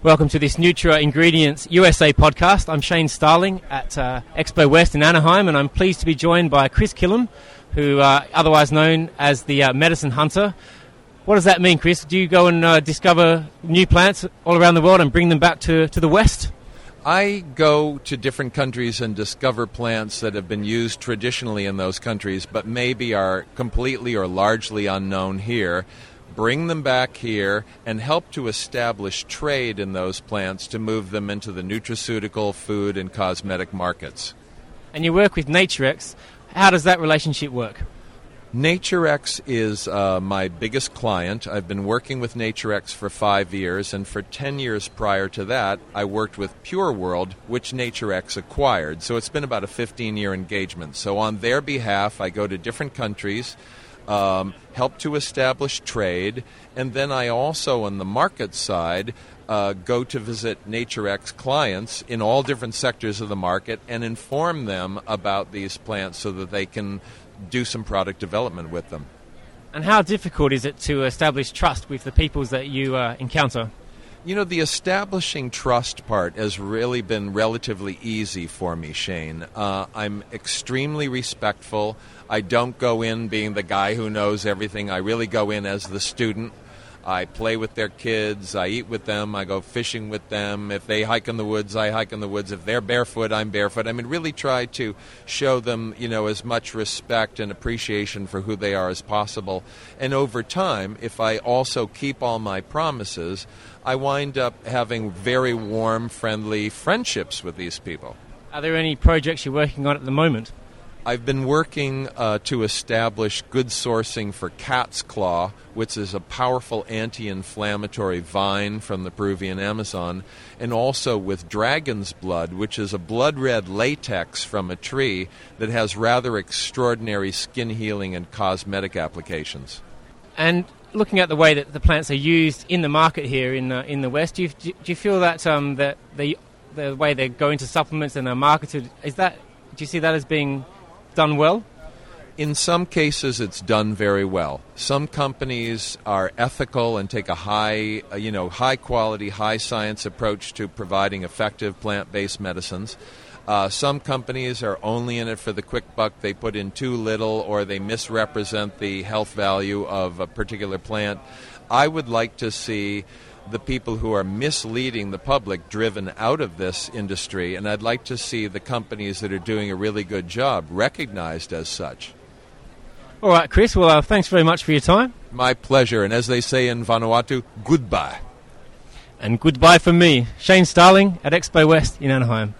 Welcome to this Nutra Ingredients USA podcast. I'm Shane Starling at uh, Expo West in Anaheim, and I'm pleased to be joined by Chris Kilham, who uh, otherwise known as the uh, Medicine Hunter. What does that mean, Chris? Do you go and uh, discover new plants all around the world and bring them back to, to the West? I go to different countries and discover plants that have been used traditionally in those countries, but maybe are completely or largely unknown here bring them back here, and help to establish trade in those plants to move them into the nutraceutical, food, and cosmetic markets. And you work with NatureX. How does that relationship work? NatureX is uh, my biggest client. I've been working with NatureX for five years, and for 10 years prior to that, I worked with Pure World, which NatureX acquired. So it's been about a 15 year engagement. So on their behalf, I go to different countries um, help to establish trade, and then I also, on the market side, uh, go to visit NatureX clients in all different sectors of the market and inform them about these plants so that they can do some product development with them. And how difficult is it to establish trust with the peoples that you uh, encounter? You know, the establishing trust part has really been relatively easy for me, Shane. Uh, I'm extremely respectful. I don't go in being the guy who knows everything. I really go in as the student. I play with their kids. I eat with them. I go fishing with them. If they hike in the woods, I hike in the woods. If they're barefoot, I'm barefoot. I mean, really try to show them, you know, as much respect and appreciation for who they are as possible. And over time, if I also keep all my promises, I wind up having very warm, friendly friendships with these people. Are there any projects you're working on at the moment? I've been working uh, to establish good sourcing for cat's claw, which is a powerful anti inflammatory vine from the Peruvian Amazon, and also with dragon's blood, which is a blood red latex from a tree that has rather extraordinary skin healing and cosmetic applications. And looking at the way that the plants are used in the market here in uh, in the West, do you, do you feel that um, that the the way they go into supplements and are marketed is that do you see that as being done well? In some cases, it's done very well. Some companies are ethical and take a high, uh, you know, high quality, high science approach to providing effective plant-based medicines. Uh, some companies are only in it for the quick buck. They put in too little or they misrepresent the health value of a particular plant. I would like to see the people who are misleading the public driven out of this industry, and I'd like to see the companies that are doing a really good job recognized as such. All right, Chris. Well, uh, thanks very much for your time. My pleasure. And as they say in Vanuatu, goodbye. And goodbye from me, Shane Starling at Expo West in Anaheim.